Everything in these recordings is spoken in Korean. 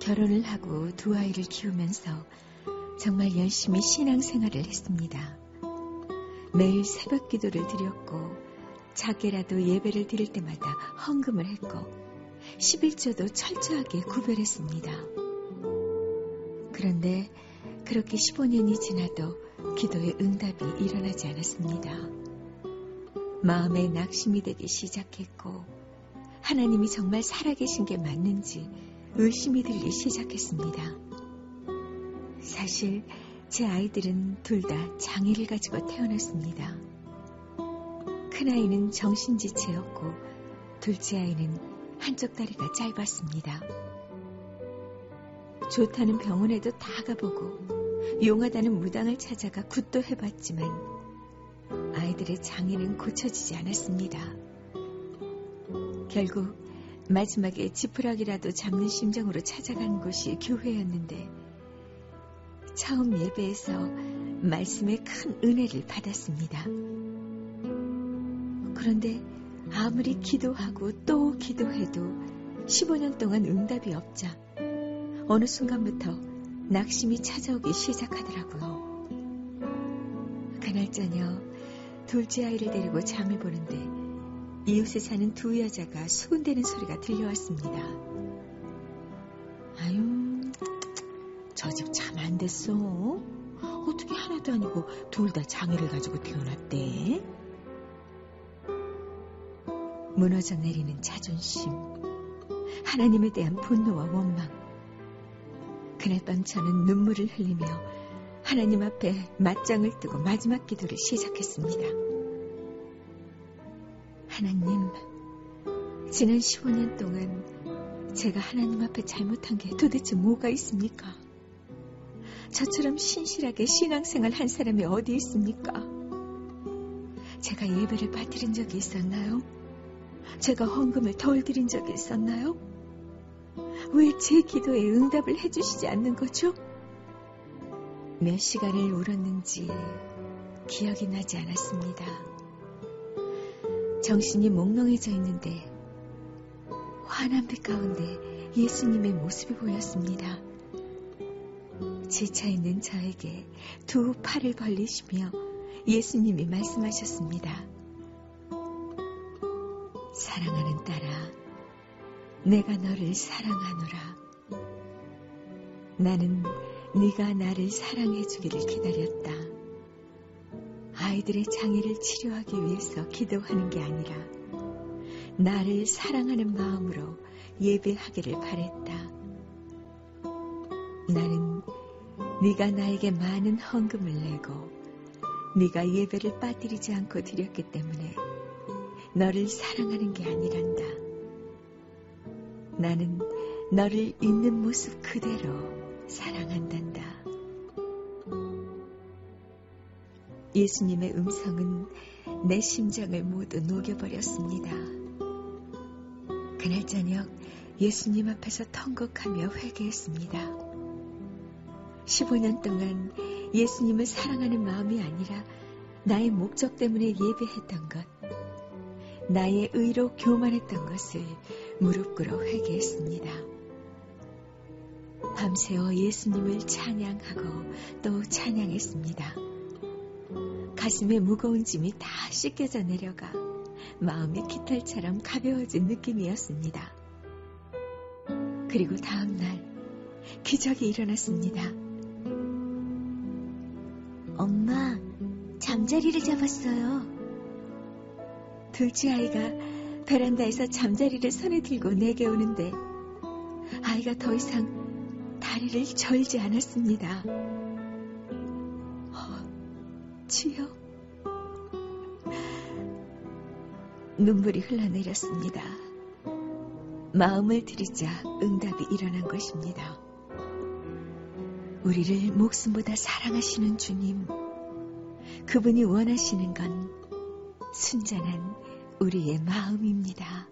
결혼을 하고 두 아이를 키우면서 정말 열심히 신앙생활을 했습니다. 매일 새벽 기도를 드렸고 작게라도 예배를 드릴 때마다 헌금을 했고 11조도 철저하게 구별했습니다. 그런데 그렇게 15년이 지나도 기도의 응답이 일어나지 않았습니다. 마음에 낙심이 되기 시작했고 하나님이 정말 살아계신 게 맞는지 의심이 들기 시작했습니다. 사실 제 아이들은 둘 다 장애를 가지고 태어났습니다. 큰아이는 정신지체였고 둘째 아이는 한쪽 다리가 짧았습니다. 좋다는 병원에도 다 가보고 용하다는 무당을 찾아가 굿도 해봤지만 아이들의 장애는 고쳐지지 않았습니다. 결국 마지막에 지푸라기라도 잡는 심정으로 찾아간 곳이 교회였는데 처음 예배에서 말씀의 큰 은혜를 받았습니다. 그런데 아무리 기도하고 또 기도해도 15년 동안 응답이 없자 어느 순간부터 낙심이 찾아오기 시작하더라고요. 그날 저녁 둘째 아이를 데리고 잠을 보는데 이웃에 사는 두 여자가 수군대는 소리가 들려왔습니다. 아유, 저집참안 됐어. 어떻게 하나도 아니고 둘 다 장애를 가지고 태어났대? 무너져 내리는 자존심, 하나님에 대한 분노와 원망. 그날 밤 저는 눈물을 흘리며 하나님 앞에 맞짱을 뜨고 마지막 기도를 시작했습니다. 하나님, 지난 15년 동안 제가 하나님 앞에 잘못한 게 도대체 뭐가 있습니까? 저처럼 신실하게 신앙생활 한 사람이 어디 있습니까? 제가 예배를 빠뜨린 적이 있었나요? 제가 헌금을 덜 드린 적이 있었나요? 왜 제 기도에 응답을 해주시지 않는 거죠? 몇 시간을 울었는지 기억이 나지 않았습니다. 정신이 몽롱해져 있는데 환한 빛 가운데 예수님의 모습이 보였습니다. 지쳐 있는 저에게 두 팔을 벌리시며 예수님이 말씀하셨습니다. 사랑하는 딸아, 내가 너를 사랑하노라. 나는 네가 나를 사랑해 주기를 기다렸다. 아이들의 장애를 치료하기 위해서 기도하는 게 아니라 나를 사랑하는 마음으로 예배하기를 바랬다. 나는 네가 나에게 많은 헌금을 내고 네가 예배를 빠뜨리지 않고 드렸기 때문에 너를 사랑하는 게 아니란다. 나는 너를 있는 모습 그대로 사랑한단다. 예수님의 음성은 내 심장을 모두 녹여버렸습니다. 그날 저녁 예수님 앞에서 턴곡하며 회개했습니다. 15년 동안 예수님을 사랑하는 마음이 아니라 나의 목적 때문에 예배했던 것, 나의 의로 교만했던 것을 무릎 꿇어 회개했습니다. 밤새워 예수님을 찬양하고 또 찬양했습니다. 가슴에 무거운 짐이 다 씻겨져 내려가 마음이 깃털처럼 가벼워진 느낌이었습니다. 그리고 다음날 기적이 일어났습니다. 엄마, 잠자리를 잡았어요. 둘째 아이가 베란다에서 잠자리를 손에 들고 내게 오는데 아이가 더 이상 다리를 절지 않았습니다. 어, 주여. 눈물이 흘러내렸습니다. 마음을 들이자 응답이 일어난 것입니다. 우리를 목숨보다 사랑하시는 주님, 그분이 원하시는 건 순전한 우리의 마음입니다.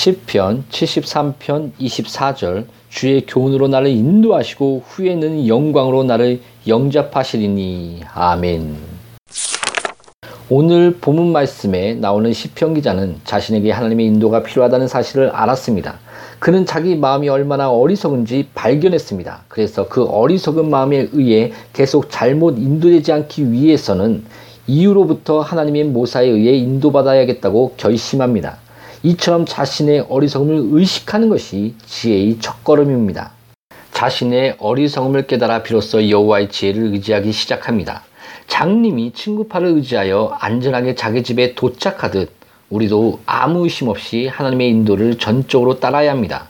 10편 73편 24절 주의 교훈으로 나를 인도하시고 후에는 영광으로 나를 영접하시리니 아멘. 오늘 본문 말씀에 나오는 시편 기자는 자신에게 하나님의 인도가 필요하다는 사실을 알았습니다. 그는 자기 마음이 얼마나 어리석은지 발견했습니다. 그래서 그 어리석은 마음에 의해 계속 잘못 인도되지 않기 위해서는 이후로부터 하나님의 모사에 의해 인도받아야겠다고 결심합니다. 이처럼 자신의 어리석음을 의식하는 것이 지혜의 첫걸음입니다. 자신의 어리석음을 깨달아 비로소 여호와의 지혜를 의지하기 시작합니다. 장님이 친구파를 의지하여 안전하게 자기 집에 도착하듯 우리도 아무 의심 없이 하나님의 인도를 전적으로 따라야 합니다.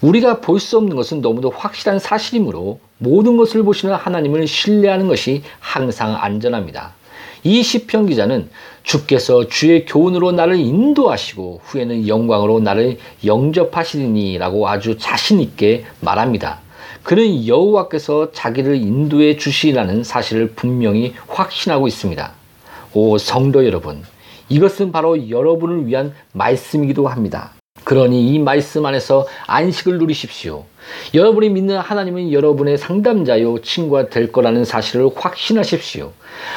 우리가 볼 수 없는 것은 너무도 확실한 사실이므로 모든 것을 보시는 하나님을 신뢰하는 것이 항상 안전합니다. 이 시편 기자는 주께서 주의 교훈으로 나를 인도하시고 후에는 영광으로 나를 영접하시리니라고 아주 자신 있게 말합니다. 그는 여호와께서 자기를 인도해 주시라는 사실을 분명히 확신하고 있습니다. 오 성도 여러분, 이것은 바로 여러분을 위한 말씀이기도 합니다. 그러니 이 말씀 안에서 안식을 누리십시오. 여러분이 믿는 하나님은 여러분의 상담자요, 친구가 될 거라는 사실을 확신하십시오.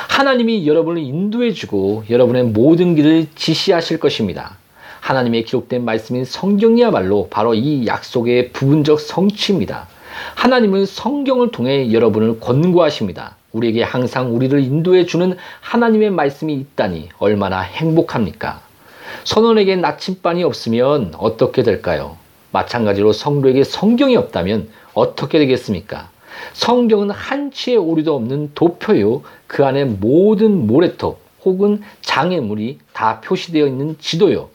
하나님이 여러분을 인도해주고 여러분의 모든 길을 지시하실 것입니다. 하나님의 기록된 말씀인 성경이야말로 바로 이 약속의 부분적 성취입니다. 하나님은 성경을 통해 여러분을 권고하십니다. 우리에게 항상 우리를 인도해 주는 하나님의 말씀이 있다니 얼마나 행복합니까? 선원에게 나침반이 없으면 어떻게 될까요? 마찬가지로 성도에게 성경이 없다면 어떻게 되겠습니까? 성경은 한치의 오류도 없는 도표요, 그 안에 모든 모래톱 혹은 장애물이 다 표시되어 있는 지도요,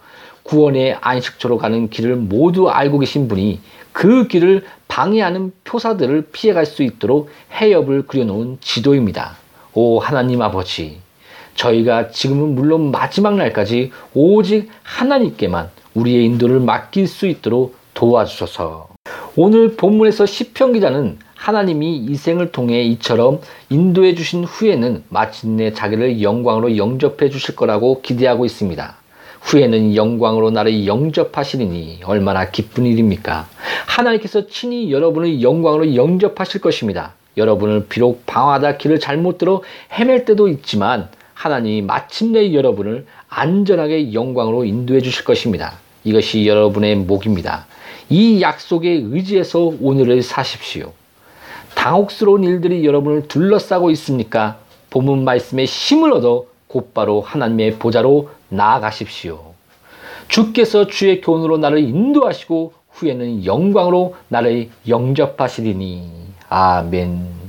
구원의 안식처로 가는 길을 모두 알고 계신 분이 그 길을 방해하는 표사들을 피해갈 수 있도록 해협을 그려놓은 지도입니다. 오 하나님 아버지, 저희가 지금은 물론 마지막 날까지 오직 하나님께만 우리의 인도를 맡길 수 있도록 도와주셔서 오늘 본문에서 시편 기자는 하나님이 이 생을 통해 이처럼 인도해 주신 후에는 마침내 자기를 영광으로 영접해 주실 거라고 기대하고 있습니다. 후에는 영광으로 나를 영접하시리니 얼마나 기쁜 일입니까? 하나님께서 친히 여러분을 영광으로 영접하실 것입니다. 여러분을 비록 방황하다 길을 잘못 들어 헤맬 때도 있지만 하나님이 마침내 여러분을 안전하게 영광으로 인도해 주실 것입니다. 이것이 여러분의 목입니다. 이 약속에 의지해서 오늘을 사십시오. 당혹스러운 일들이 여러분을 둘러싸고 있습니까? 본문 말씀에 힘을 얻어 곧바로 하나님의 보좌로 나아가십시오. 주께서 주의 교훈으로 나를 인도하시고 후에는 영광으로 나를 영접하시리니. 아멘.